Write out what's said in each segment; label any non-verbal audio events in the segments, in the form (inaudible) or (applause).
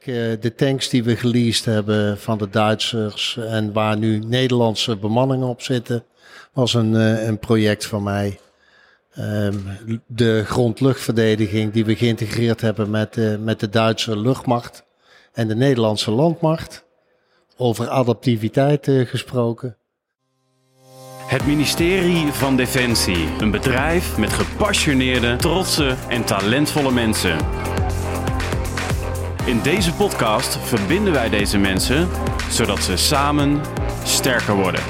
eh, de tanks die we geleased hebben van de Duitsers en waar nu Nederlandse bemanningen op zitten, was een, eh, een project van mij. Ehm, de grondluchtverdediging die we geïntegreerd hebben met, eh, met de Duitse luchtmacht en de Nederlandse landmacht. Over adaptiviteit gesproken. Het ministerie van Defensie. Een bedrijf met gepassioneerde, trotse en talentvolle mensen. In deze podcast verbinden wij deze mensen zodat ze samen sterker worden.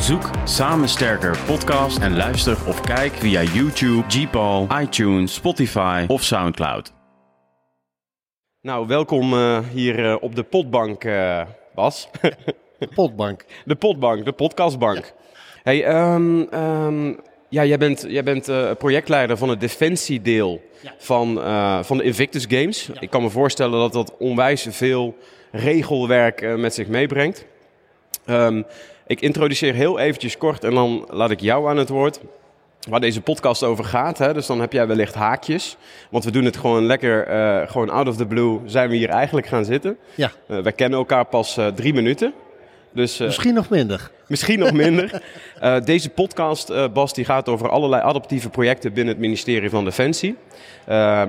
Zoek Samen Sterker podcast en luister of kijk via YouTube, Gpal, iTunes, Spotify of Soundcloud. Nou, welkom eh, hier eh, op de potbank, eh, Bas. Potbank. (laughs) de potbank, de podcastbank. Hey, ehm, ehm, ja, jij bent, jij bent eh, projectleider van het defensiedeel van, eh, van de Invictus Games. Ik kan me voorstellen dat dat onwijs veel regelwerk eh, met zich meebrengt. Ehm, ik introduceer heel eventjes kort en dan laat ik jou aan het woord. Waar deze podcast over gaat. Hè? Dus dan heb jij wellicht haakjes. Want we doen het gewoon lekker, gewoon out of the blue, zijn we hier eigenlijk gaan zitten. Ja, wij kennen elkaar pas drie minuten. Dus eh, misschien nog minder. misschien nog minder. (laughs) Eh, deze podcast, eh, Bas, die gaat over allerlei adaptieve projecten binnen het ministerie van Defensie.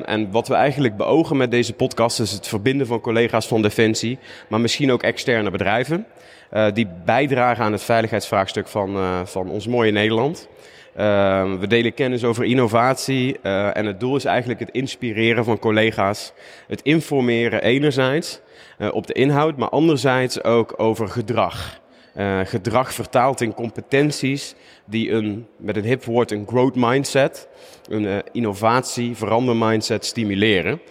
En wat we eigenlijk beogen met deze podcast is het verbinden van collega's van Defensie, maar misschien ook externe bedrijven. die bijdragen aan het veiligheidsvraagstuk van, van ons mooie Nederland. Eh, we delen kennis over innovatie eh, en het doel is eigenlijk het inspireren van collega's. Het informeren enerzijds eh, op de inhoud, maar anderzijds ook over gedrag. Eh, gedrag vertaald in competenties die een, met een hip woord een growth mindset, een innovatie, verander mindset stimuleren.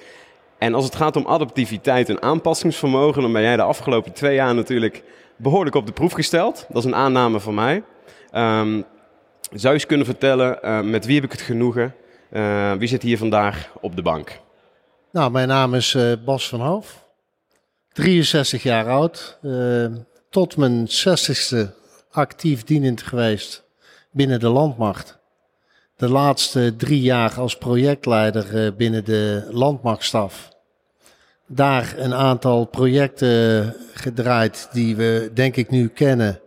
En als het gaat om adaptiviteit en aanpassingsvermogen, dan ben jij de afgelopen twee jaar natuurlijk behoorlijk op de proef gesteld. Dat is een aanname van mij. Ehm, zou eens kunnen vertellen, eh, met wie heb ik het genoegen? Eh, wie zit hier vandaag op de bank? Nou, mijn naam is eh, Bas van Hoof. 63 jaar oud. tot mijn 60ste actief dienend geweest binnen de landmacht. De laatste drie jaar als projectleider binnen de landmachtstaf. Daar een aantal projecten gedraaid die we denk ik nu kennen.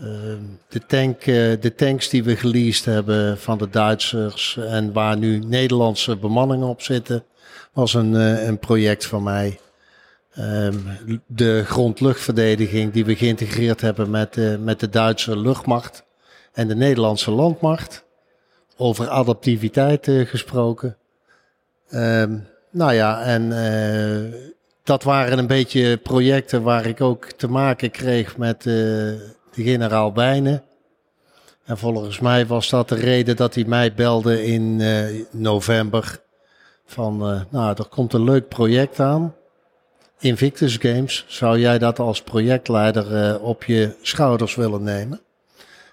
Ehm, de, tank, eh, de tanks die we geleased hebben van de Duitsers en waar nu Nederlandse bemanningen op zitten, was een, eh, een project van mij. Ehm, de grondluchtverdediging die we geïntegreerd hebben met, eh, met de Duitse luchtmacht en de Nederlandse landmacht. Over adaptiviteit gesproken. Ehm, nou ja, en dat waren een beetje projecten waar ik ook te maken kreeg met de generaal Wijnen. En volgens mij was dat de reden dat hij mij belde in eh, november. Van, eh, nou, er komt een leuk project aan. Invictus Games. Zou jij dat als projectleider eh, op je schouders willen nemen?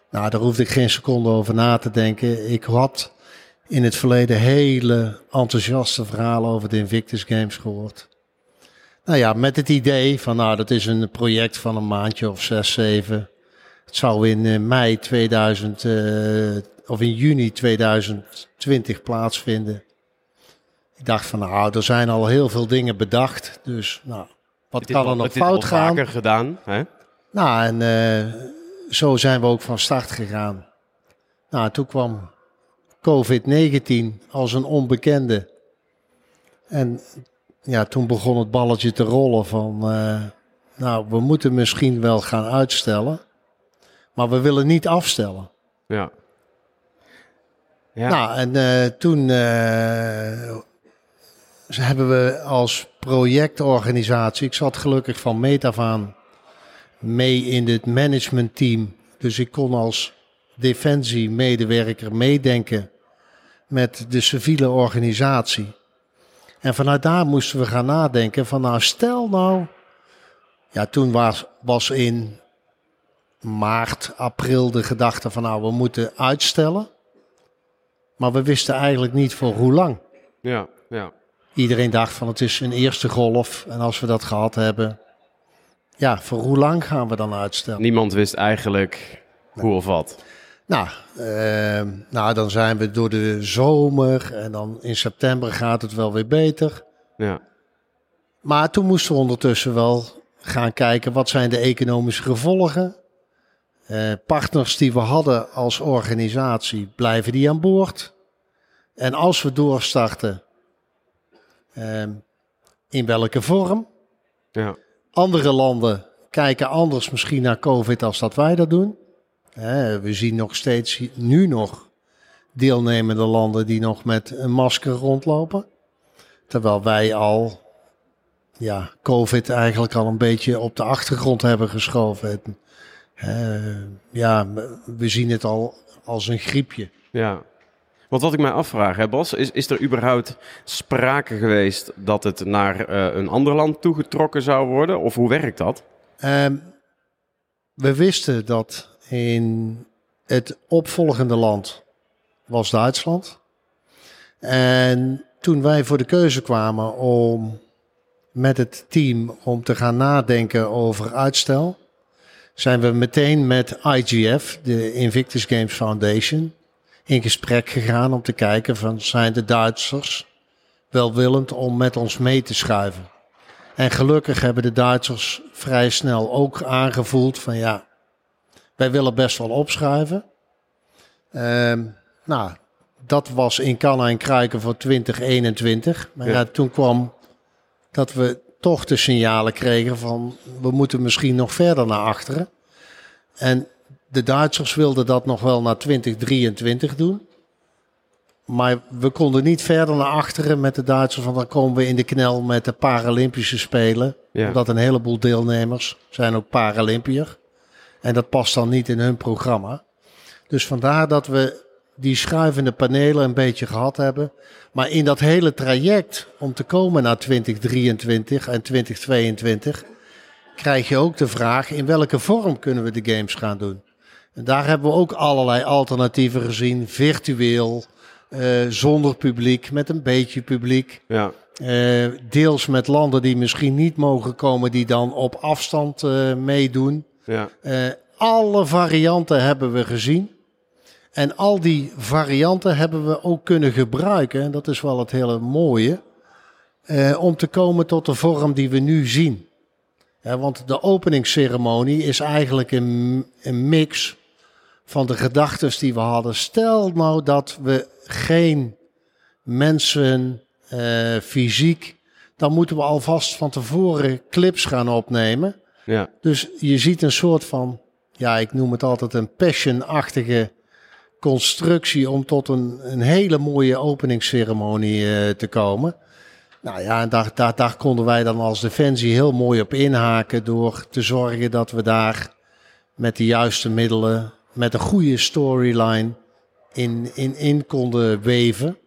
Nou, daar hoefde ik geen seconde over na te denken. Ik had in het verleden hele enthousiaste verhalen over de Invictus Games gehoord. Nou ja, met het idee van, nou, dat is een project van een maandje of zes, zeven. Het zou in eh, mei 2000, eh, of in juni 2020 plaatsvinden. Ik dacht van, nou, er zijn al heel veel dingen bedacht. Dus, nou, wat kan er nog fout gaan? vaker gedaan. Hè? Nou, en eh, zo zijn we ook van start gegaan. Nou, toen kwam COVID-19 als een onbekende. En ja, toen begon het balletje te rollen van, nou, we moeten misschien wel gaan uitstellen, maar we willen niet afstellen. Ja. Ja. Nou, en eh, toen eh, hebben we als projectorganisatie, ik zat gelukkig van meet af aan mee in het managementteam. Dus ik kon als defensiemedewerker meedenken met de civiele organisatie. En vanuit daar moesten we gaan nadenken van nou stel nou, ja toen was, was in maart, april de gedachte van nou we moeten uitstellen. Maar we wisten eigenlijk niet voor hoe lang. ja, ja. Iedereen dacht van het is een eerste golf. En als we dat gehad hebben, ja, voor hoe lang gaan we dan uitstellen? Niemand wist eigenlijk hoe of wat. Nou, ehm, nou, dan zijn we door de zomer en dan in september gaat het wel weer beter. Ja. Maar toen moesten we ondertussen wel gaan kijken wat zijn de economische gevolgen. Eh, partners die we hadden als organisatie, blijven die aan boord? En als we doorstarten, ehm, in welke vorm? Ja. Andere landen kijken anders misschien naar COVID als dat wij dat doen. We zien nog steeds nu nog deelnemende landen die nog met een masker rondlopen. Terwijl wij al ja, COVID eigenlijk al een beetje op de achtergrond hebben geschoven. Ja, we zien het al als een griepje. Ja. Want wat ik mij afvraag, hè Bas, is, is er überhaupt sprake geweest dat het naar uh, een ander land toegetrokken zou worden? Of hoe werkt dat? Um, we wisten dat in het opvolgende land was Duitsland. En toen wij voor de keuze kwamen om met het team om te gaan nadenken over uitstel, zijn we meteen met IGF, de Invictus Games Foundation, in gesprek gegaan om te kijken van zijn de Duitsers welwillend om met ons mee te schuiven. En gelukkig hebben de Duitsers vrij snel ook aangevoeld van ja, wij willen best wel opschuiven. Uh, nou, dat was in Canna en Kruiken voor 2021. Maar ja. toen kwam dat we toch de signalen kregen van we moeten misschien nog verder naar achteren. En de Duitsers wilden dat nog wel naar 2023 doen. Maar we konden niet verder naar achteren met de Duitsers, want dan komen we in de knel met de Paralympische Spelen. Ja. Omdat een heleboel deelnemers zijn ook Paralympiër. En dat past dan niet in hun programma. Dus vandaar dat we die schuivende panelen een beetje gehad hebben. Maar in dat hele traject om te komen naar 2023 en 2022 krijg je ook de vraag in welke vorm kunnen we de games gaan doen. En daar hebben we ook allerlei alternatieven gezien, virtueel, uh, zonder publiek, met een beetje publiek. Ja. Uh, deels met landen die misschien niet mogen komen, die dan op afstand uh, meedoen. Ja. alle varianten hebben we gezien. En al die varianten hebben we ook kunnen gebruiken. En dat is wel het hele mooie. om te komen tot de vorm die we nu zien. Ja, want de openingsceremonie is eigenlijk een, een mix van de gedachten die we hadden. Stel nou dat we geen mensen uh, fysiek, dan moeten we alvast van tevoren clips gaan opnemen. Ja. Dus je ziet een soort van, ja, ik noem het altijd een passion-achtige constructie om tot een, een hele mooie openingsceremonie uh, te komen. Nou ja, daar, daar, daar konden wij dan als Defensie heel mooi op inhaken door te zorgen dat we daar met de juiste middelen, met een goede storyline in, in, in konden weven.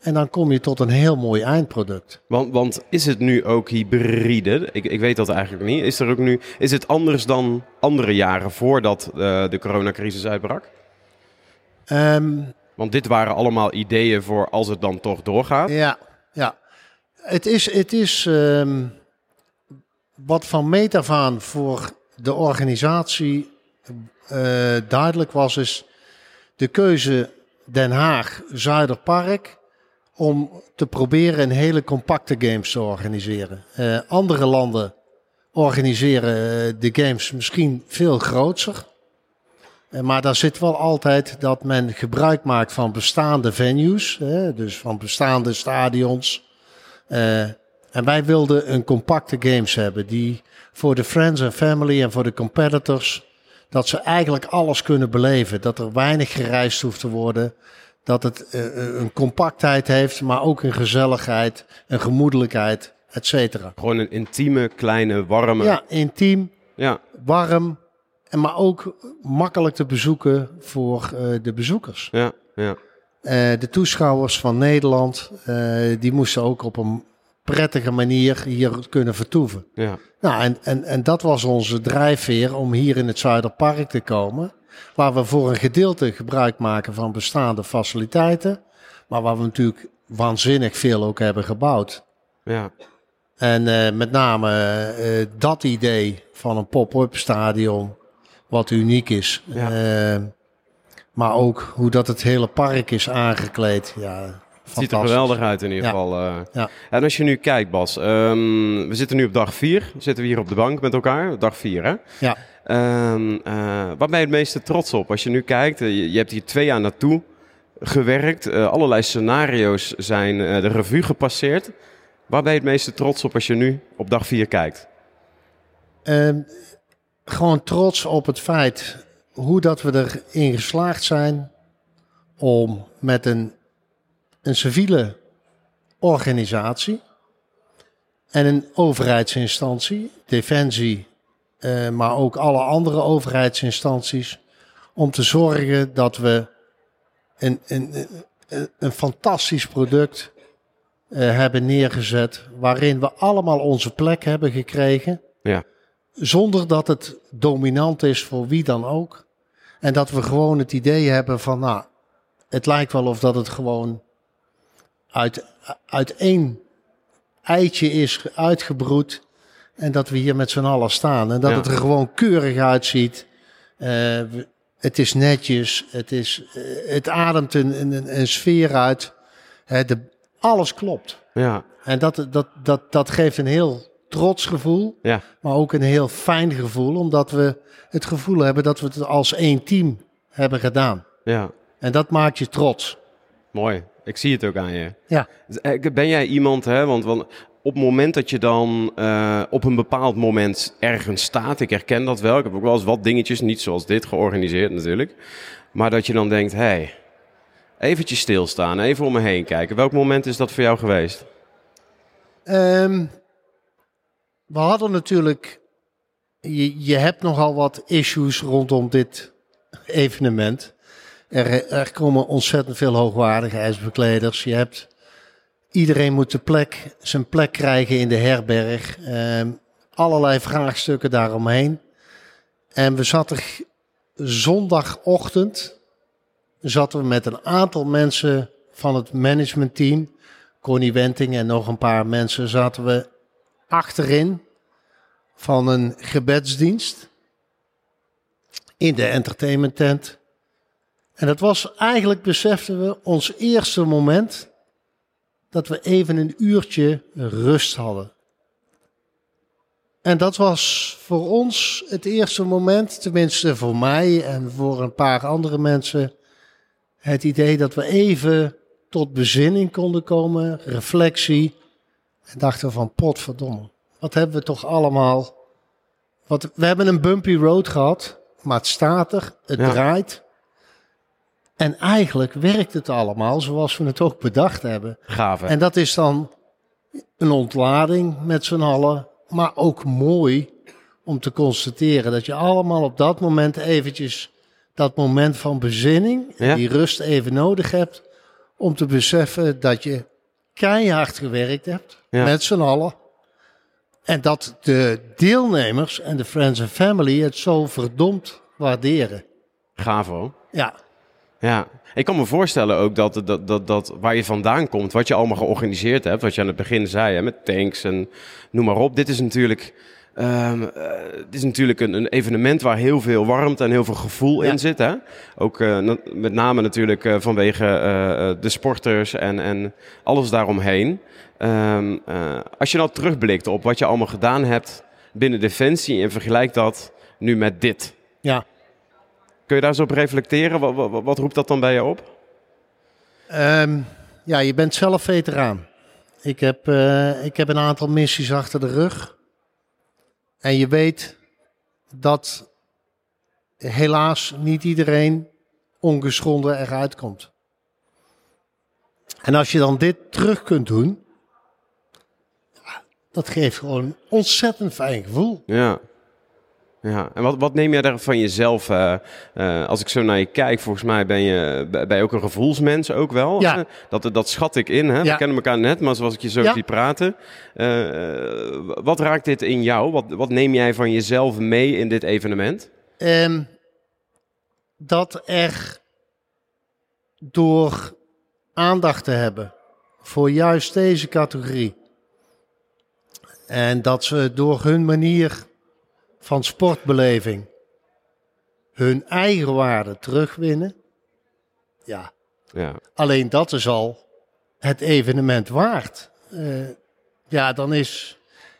En dan kom je tot een heel mooi eindproduct. Want, want is het nu ook hybride? Ik, ik weet dat eigenlijk niet. Is, er ook nu, is het anders dan andere jaren voordat uh, de coronacrisis uitbrak? Um, want dit waren allemaal ideeën voor als het dan toch doorgaat. Ja, ja. Het is, het is um, wat van meet af aan voor de organisatie uh, duidelijk was, is de keuze Den Haag Zuiderpark om te proberen een hele compacte games te organiseren. Uh, andere landen organiseren uh, de games misschien veel groter. Uh, maar daar zit wel altijd dat men gebruik maakt van bestaande venues, dus van bestaande stadions. en wij wilden een compacte games hebben die voor de friends en family en voor de competitors dat ze eigenlijk alles kunnen beleven. Dat er weinig gereisd hoeft te worden. Dat het uh, een compactheid heeft, maar ook een gezelligheid, een gemoedelijkheid, et cetera. Gewoon een intieme, kleine, warme. Ja, intiem, ja. warm, en maar ook makkelijk te bezoeken voor uh, de bezoekers. Ja, ja. Uh, de toeschouwers van Nederland, die moesten ook op een prettige manier hier kunnen vertoeven. Ja. Nou, en, en, en dat was onze drijfveer om hier in het Zuiderpark te komen. Waar we voor een gedeelte gebruik maken van bestaande faciliteiten. Maar waar we natuurlijk waanzinnig veel ook hebben gebouwd. Ja. En uh, met name uh, dat idee van een pop-up stadion, wat uniek is. Ja. Uh, maar ook hoe dat het hele park is aangekleed. Ja, Het ziet er geweldig uit in ieder Ja. geval. eh. Ja. En als je nu kijkt, Bas, ehm, we zitten nu op dag 4. Zitten we hier op de bank met elkaar? Dag 4, hè? Ja. Eh, waar ben je het meeste trots op? Als je nu kijkt, eh, je, je hebt hier twee jaar naartoe gewerkt. eh, allerlei scenario's zijn eh, de revue gepasseerd. Waar ben je het meeste trots op als je nu op dag 4 kijkt? Ehm, gewoon trots op het feit hoe dat we erin geslaagd zijn om met een, een civiele organisatie en een overheidsinstantie, defensie, eh, maar ook alle andere overheidsinstanties, om te zorgen dat we een, een, een, fantastisch product eh, hebben neergezet, waarin we allemaal onze plek hebben gekregen. Ja, zonder dat het dominant is voor wie dan ook. En dat we gewoon het idee hebben van, nou, het lijkt wel of dat het gewoon uit, uit één eitje is uitgebroed. En dat we hier met z'n allen staan. En dat Ja. het er gewoon keurig uitziet. Eh, het is netjes. Het, is, eh, het ademt een, een, een sfeer uit. Hè, de, alles klopt. ja, En dat, dat, dat, dat geeft een heel trots gevoel. ja. Maar ook een heel fijn gevoel, omdat we het gevoel hebben dat we het als één team hebben gedaan. ja. En dat maakt je trots. Mooi. Ik zie het ook aan je. Ja. Eh, Ben jij iemand, hè? Want, want op het moment dat je dan eh, op een bepaald moment ergens staat, ik herken dat wel. Ik heb ook wel eens wat dingetjes, niet zoals dit, georganiseerd natuurlijk. Maar dat je dan denkt, hé, hey, eventjes stilstaan, even om me heen kijken. Welk moment is dat voor jou geweest? Ehm, we hadden natuurlijk, je, hebt nogal wat issues rondom dit evenement. Er, er komen ontzettend veel hoogwaardige ijsbekleders. Je hebt, iedereen moet de plek, zijn plek krijgen in de herberg. Ehm, allerlei vraagstukken daaromheen. En we zaten zondagochtend zaten we met een aantal mensen van het managementteam, Connie Wenting en nog een paar mensen, zaten we achterin van een gebedsdienst in de entertainment tent. En dat was eigenlijk, beseften we, ons eerste moment dat we even een uurtje rust hadden. En dat was voor ons het eerste moment, tenminste voor mij en voor een paar andere mensen, het idee dat we even tot bezinning konden komen, reflectie. En dachten van potverdomme, wat hebben we toch allemaal. Wat, we hebben een bumpy road gehad, maar het staat er, het Ja. draait. En eigenlijk werkt het allemaal zoals we het ook bedacht hebben. Gaaf, hè? En dat is dan een ontlading met z'n allen, maar ook mooi om te constateren dat je allemaal op dat moment eventjes dat moment van bezinning, Ja. die rust even nodig hebt om te beseffen dat je keihard gewerkt hebt Ja. met z'n allen. En dat de deelnemers en de friends and family het zo verdomd waarderen. Hoor. Ja, Ja, ik kan me voorstellen ook dat, dat, dat, dat waar je vandaan komt, wat je allemaal georganiseerd hebt, wat je aan het begin zei, hè, met tanks en noem maar op. Dit is natuurlijk, ehm, eh, dit is natuurlijk een, een evenement waar heel veel warmte en heel veel gevoel Ja. in zit. Hè? Ook eh, na- met name natuurlijk eh, vanwege de sporters en, en alles daaromheen. Ehm, eh, als je nou terugblikt op wat je allemaal gedaan hebt binnen Defensie en vergelijkt dat nu met dit. ja. Kun je daar eens op reflecteren? Wat, wat, wat roept dat dan bij je op? Ehm, ja, je bent zelf veteraan. Ik heb, ik heb een aantal missies achter de rug. En je weet dat helaas niet iedereen ongeschonden eruit komt. En als je dan dit terug kunt doen, dat geeft gewoon een ontzettend fijn gevoel. Ja. Ja, en wat, wat neem jij daar van jezelf? eh, eh, als ik zo naar je kijk, volgens mij ben je, ben je ook een gevoelsmens ook wel. Ja. hè? Dat, dat schat ik in. Hè? We kennen elkaar net, maar zoals ik je zo Ja. zie praten. eh, wat raakt dit in jou? Wat, wat neem jij van jezelf mee in dit evenement? Ehm, dat er door aandacht te hebben voor juist deze categorie. En dat ze door hun manier van sportbeleving hun eigen waarde terugwinnen. Ja, Ja, alleen dat is al het evenement waard. Uh, ja, dan is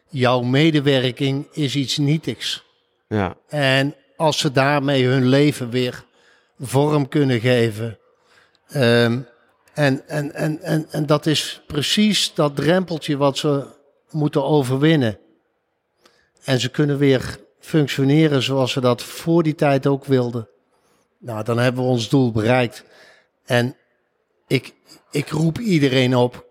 jouw medewerking is iets nietigs. Ja. En als ze daarmee hun leven weer vorm kunnen geven. Um, en, en, en, en, en dat is precies dat drempeltje wat ze moeten overwinnen. En ze kunnen weer functioneren zoals ze dat voor die tijd ook wilden. Nou, dan hebben we ons doel bereikt. En ik, ik roep iedereen op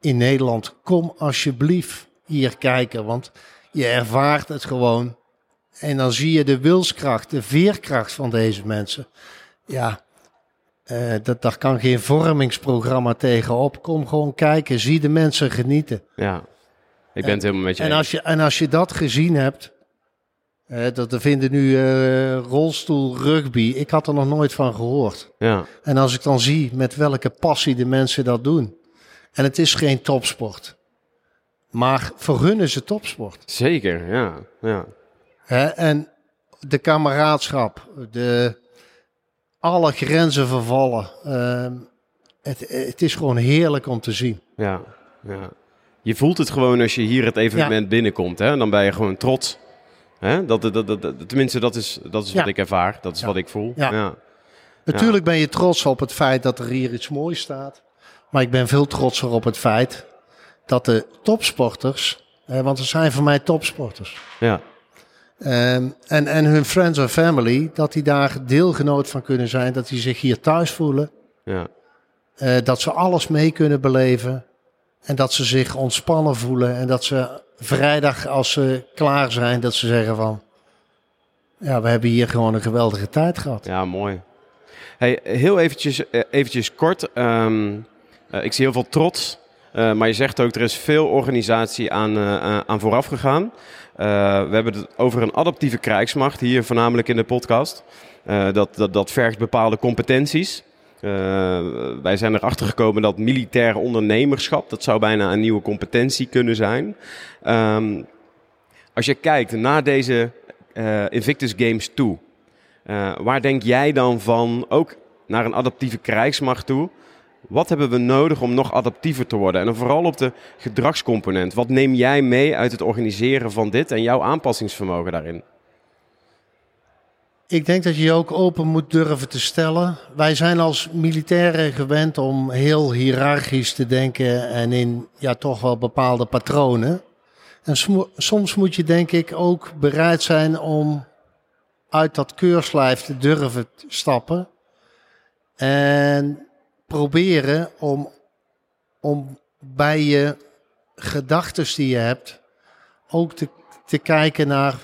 in Nederland, kom alsjeblieft hier kijken, want je ervaart het gewoon. En dan zie je de wilskracht, de veerkracht van deze mensen. Ja, uh, dat, daar kan geen vormingsprogramma tegenop. Kom gewoon kijken, zie de mensen genieten. Ja, ik ben het helemaal met je en als je En als je dat gezien hebt, uh, dat er vinden nu uh, rolstoel rugby. Ik had er nog nooit van gehoord. Ja. En als ik dan zie met welke passie de mensen dat doen. En het is geen topsport. Maar voor hun is het topsport. Zeker, ja. ja. En de kameraadschap, de, alle grenzen vervallen. Uh, het, het is gewoon heerlijk om te zien. Ja, ja. Je voelt het gewoon als je hier het evenement binnenkomt. Hè? Dan ben je gewoon trots. Hè? Dat, dat, dat, dat, tenminste, dat is, dat is wat ik ervaar. Dat is wat ik voel. Ja. Natuurlijk ben je trots op het feit dat er hier iets moois staat. Maar ik ben veel trotser op het feit dat de topsporters... want er zijn voor mij topsporters. Ja. Um, en, en hun friends en family, dat die daar deelgenoot van kunnen zijn, dat die zich hier thuis voelen. Ja. Uh, dat ze alles mee kunnen beleven. En dat ze zich ontspannen voelen. En dat ze vrijdag, als ze klaar zijn, dat ze zeggen van... Ja, we hebben hier gewoon een geweldige tijd gehad. Ja, mooi. Hey, heel eventjes, eh, eventjes kort. Um, uh, ik zie heel veel trots. Uh, maar je zegt ook, er is veel organisatie aan, aan vooraf gegaan. We hebben het over een adaptieve krijgsmacht hier voornamelijk in de podcast. Dat, dat, dat vergt bepaalde competenties. Uh, wij zijn erachter gekomen dat militair ondernemerschap, dat zou bijna een nieuwe competentie kunnen zijn. Um, als je kijkt naar deze Invictus Games toe, waar denk jij dan van, ook naar een adaptieve krijgsmacht toe, wat hebben we nodig om nog adaptiever te worden? En vooral op de gedragscomponent. Wat neem jij mee uit het organiseren van dit en jouw aanpassingsvermogen daarin? Ik denk dat je je ook open moet durven te stellen. Wij zijn als militairen gewend om heel hiërarchisch te denken en in ja, toch wel bepaalde patronen. En soms moet je denk ik ook bereid zijn om uit dat keurslijf te durven stappen. En proberen om, om bij je gedachten die je hebt ook te, te kijken naar,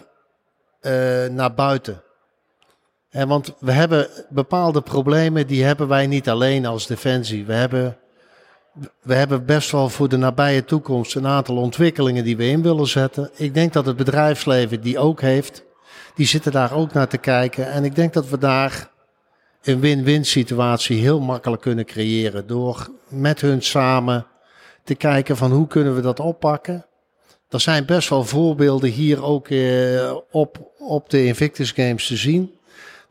uh, naar buiten. En want we hebben bepaalde problemen, die hebben wij niet alleen als defensie. We hebben, we hebben best wel voor de nabije toekomst een aantal ontwikkelingen die we in willen zetten. Ik denk dat het bedrijfsleven die ook heeft, die zitten daar ook naar te kijken. En ik denk dat we daar een win-win situatie heel makkelijk kunnen creëren. Door met hun samen te kijken van hoe kunnen we dat oppakken. Er zijn best wel voorbeelden hier ook eh, op, op de Invictus Games te zien.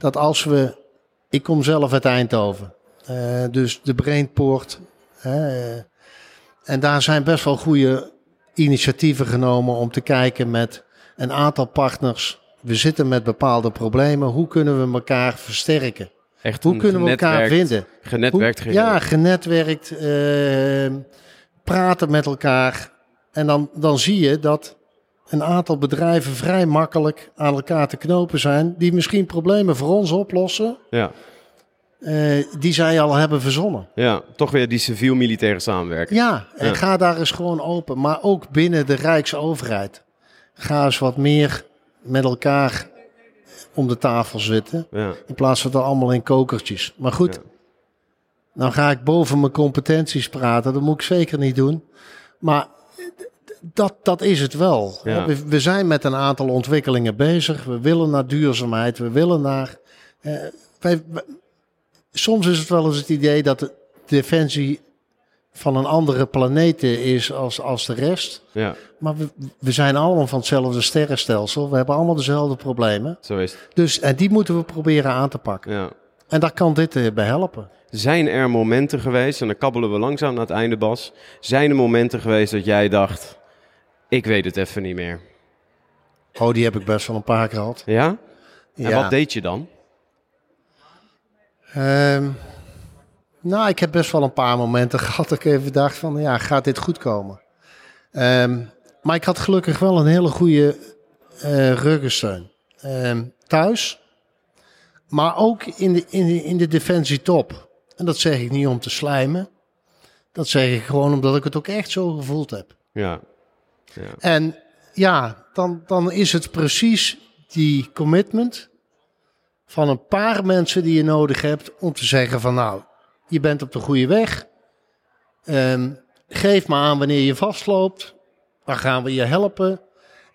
Dat als we, ik kom zelf uit Eindhoven, uh, dus de Brainport. Uh, en daar zijn best wel goede initiatieven genomen om te kijken met een aantal partners. We zitten met bepaalde problemen. Hoe kunnen we elkaar versterken? Echt Hoe kunnen we elkaar vinden? Genetwerkt Hoe, Ja, genetwerkt. Uh, praten met elkaar. En dan, dan zie je dat een aantal bedrijven vrij makkelijk aan elkaar te knopen zijn. Die misschien problemen voor ons oplossen. Ja. Uh, die zij al hebben verzonnen. Ja, toch weer die civiel-militaire samenwerking. Ja, en ja. ga daar eens gewoon open. Maar ook binnen de Rijksoverheid. Ga eens wat meer met elkaar om de tafel zitten. Ja. In plaats van dat allemaal in kokertjes. Maar goed, ja. dan ga ik boven mijn competenties praten. Dat moet ik zeker niet doen. Maar dat, dat is het wel. Ja. We, we, zijn met een aantal ontwikkelingen bezig. We willen naar duurzaamheid. We willen naar. Eh, wij, wij, soms is het wel eens het idee dat de defensie van een andere planeet is als, als de rest. Ja. Maar we, we zijn allemaal van hetzelfde sterrenstelsel. We hebben allemaal dezelfde problemen. Zo is het. Dus, en die moeten we proberen aan te pakken. Ja. En daar kan dit eh, bij helpen. Zijn er momenten geweest, en dan kabbelen we langzaam naar het einde, Bas. Zijn er momenten geweest dat jij dacht: ik weet het even niet meer? Oh, die heb ik best wel een paar keer gehad. Ja? En Ja. wat deed je dan? Ehm, nou, ik heb best wel een paar momenten (laughs) gehad dat ik even dacht van, ja, gaat dit goed komen? Ehm, maar ik had gelukkig wel een hele goede eh ruggensteun. Ehm, thuis, maar ook in de, in, de, in de defensie top. En dat zeg ik niet om te slijmen. Dat zeg ik gewoon omdat ik het ook echt zo gevoeld heb. Ja. En ja, dan, dan is het precies die commitment van een paar mensen die je nodig hebt om te zeggen van nou, je bent op de goede weg. Ehm, geef me aan wanneer je vastloopt. Dan gaan we je helpen.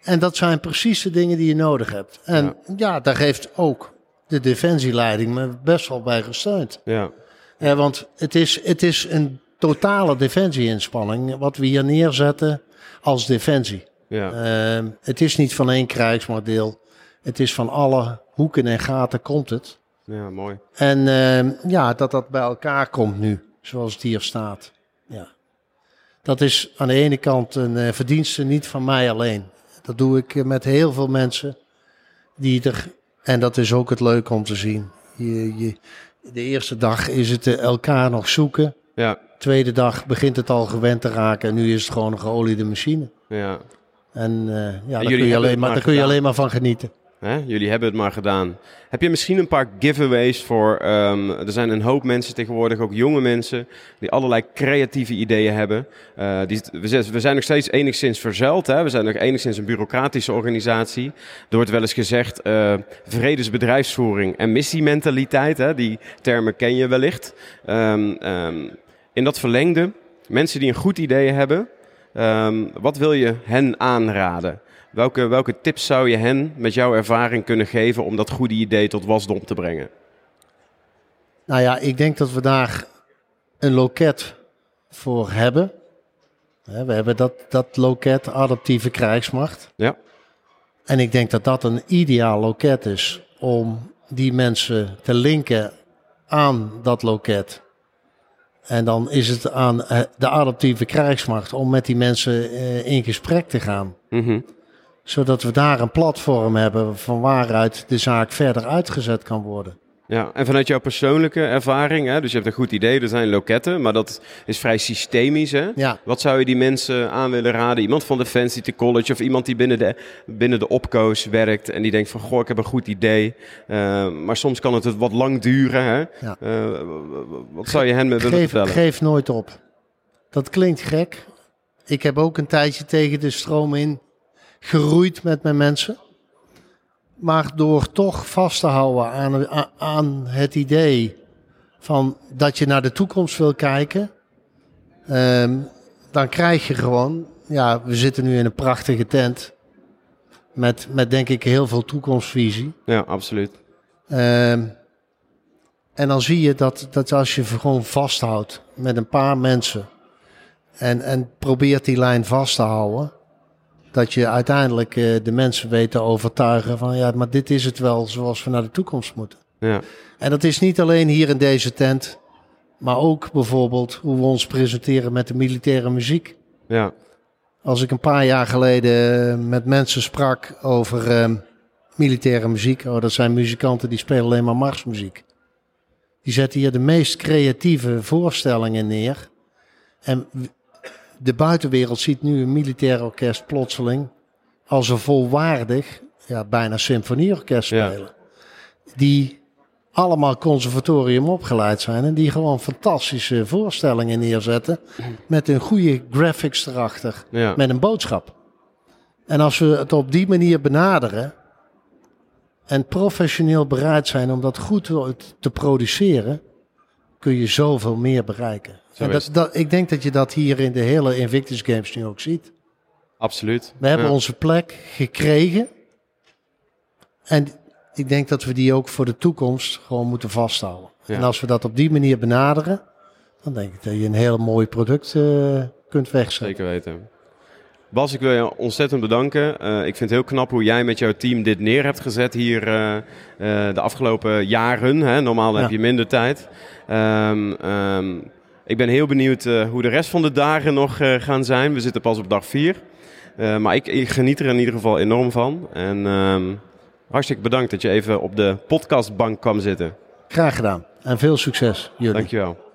En dat zijn precies de dingen die je nodig hebt. En ja, daar heeft ook de defensieleiding me best wel bij gesteund. Ja. Ja, want het is, het is een totale defensieinspanning wat we hier neerzetten als defensie. Ja. Ehm, het is niet van één krijgsmodel. Het is van alle hoeken en gaten komt het. ja, mooi. En ehm, ja, dat dat bij elkaar komt nu, zoals het hier staat. Ja. Dat is aan de ene kant een eh, verdienste niet van mij alleen. Dat doe ik eh, met heel veel mensen die er... En dat is ook het leuke om te zien. Je, je, de eerste dag is het eh, elkaar nog zoeken. Ja. Tweede dag begint het al gewend te raken. En nu is het gewoon een geoliede machine. Ja. En eh, ja, daar kun je, alleen maar, maar daar kun je alleen maar van genieten. Hè? Jullie hebben het maar gedaan. Heb je misschien een paar giveaways voor... ehm, er zijn een hoop mensen tegenwoordig, ook jonge mensen... die allerlei creatieve ideeën hebben. Eh, die, we, zijn- we zijn nog steeds enigszins verzuild. Hè? We zijn nog enigszins een bureaucratische organisatie. Er wordt wel eens gezegd... eh vredesbedrijfsvoering en missiementaliteit. Hè? Die termen ken je wellicht. Ehm, ehm, in dat verlengde, mensen die een goed idee hebben... ehm, wat wil je hen aanraden? Welke, welke tips zou je hen met jouw ervaring kunnen geven om dat goede idee tot wasdom te brengen? Nou ja, ik denk dat we daar een loket voor hebben. We hebben dat, dat loket, adaptieve krijgsmacht. Ja, En ik denk dat dat een ideaal loket is om die mensen te linken aan dat loket. En dan is het aan eh, de adaptieve krijgsmacht om met die mensen eh, in gesprek te gaan. Mhm. Zodat we daar een platform hebben van waaruit de zaak verder uitgezet kan worden. Ja. En vanuit jouw persoonlijke ervaring, hè, dus je hebt een goed idee, er zijn loketten, maar dat is vrij systemisch. Hè? Ja. Wat zou je die mensen aan willen raden? Iemand van Defensie te College of iemand die binnen de, binnen de opkoos werkt en die denkt van, goh, ik heb een goed idee, eh, maar soms kan het wat lang duren. Hè? Ja. Eh, wat zou je hen willen Geef, vertellen? geef nooit op. Dat klinkt gek. Ik heb ook een tijdje tegen de stroom in geroeid met mijn mensen. Maar door toch vast te houden aan, aan het idee van dat je naar de toekomst wil kijken, ehm, dan krijg je gewoon, ja, we zitten nu in een prachtige tent met, met denk ik heel veel toekomstvisie. Ja, absoluut. Ehm, en dan zie je dat, dat als je gewoon vasthoudt met een paar mensen en, en probeert die lijn vast te houden, dat je uiteindelijk eh, de mensen weet te overtuigen van ja, maar dit is het wel zoals we naar de toekomst moeten. Ja, En dat is niet alleen hier in deze tent, maar ook bijvoorbeeld hoe we ons presenteren met de militaire muziek. ja, Als ik een paar jaar geleden eh, met mensen sprak over ehm, militaire muziek, oh, dat zijn muzikanten die spelen alleen maar marsmuziek. Die zetten hier de meest creatieve voorstellingen neer. En de buitenwereld ziet nu een militair orkest plotseling als een volwaardig, ja, bijna symfonieorkest Ja. spelen. Die allemaal conservatorium opgeleid zijn en die gewoon fantastische voorstellingen neerzetten met een goede graphics erachter, ja. met een boodschap. En als we het op die manier benaderen en professioneel bereid zijn om dat goed te produceren, kun je zoveel meer bereiken. Zo en is dat, dat, ik denk dat je dat hier in de hele Invictus Games nu ook ziet. absoluut. We hebben Ja. onze plek gekregen. En ik denk dat we die ook voor de toekomst gewoon moeten vasthouden. Ja. En als we dat op die manier benaderen, dan denk ik dat je een heel mooi product eh, kunt wegzetten. Zeker weten. Bas, ik wil je ontzettend bedanken. Eh, ik vind het heel knap hoe jij met jouw team dit neer hebt gezet hier uh, uh, de afgelopen jaren. Hè? Normaal ja. heb je minder tijd. Um, um, ik ben heel benieuwd hoe de rest van de dagen nog gaan zijn. We zitten pas op dag 4. maar ik, ik, geniet er in ieder geval enorm van. En um, hartstikke bedankt dat je even op de podcastbank kwam zitten. Graag gedaan en veel succes jullie. Dankjewel.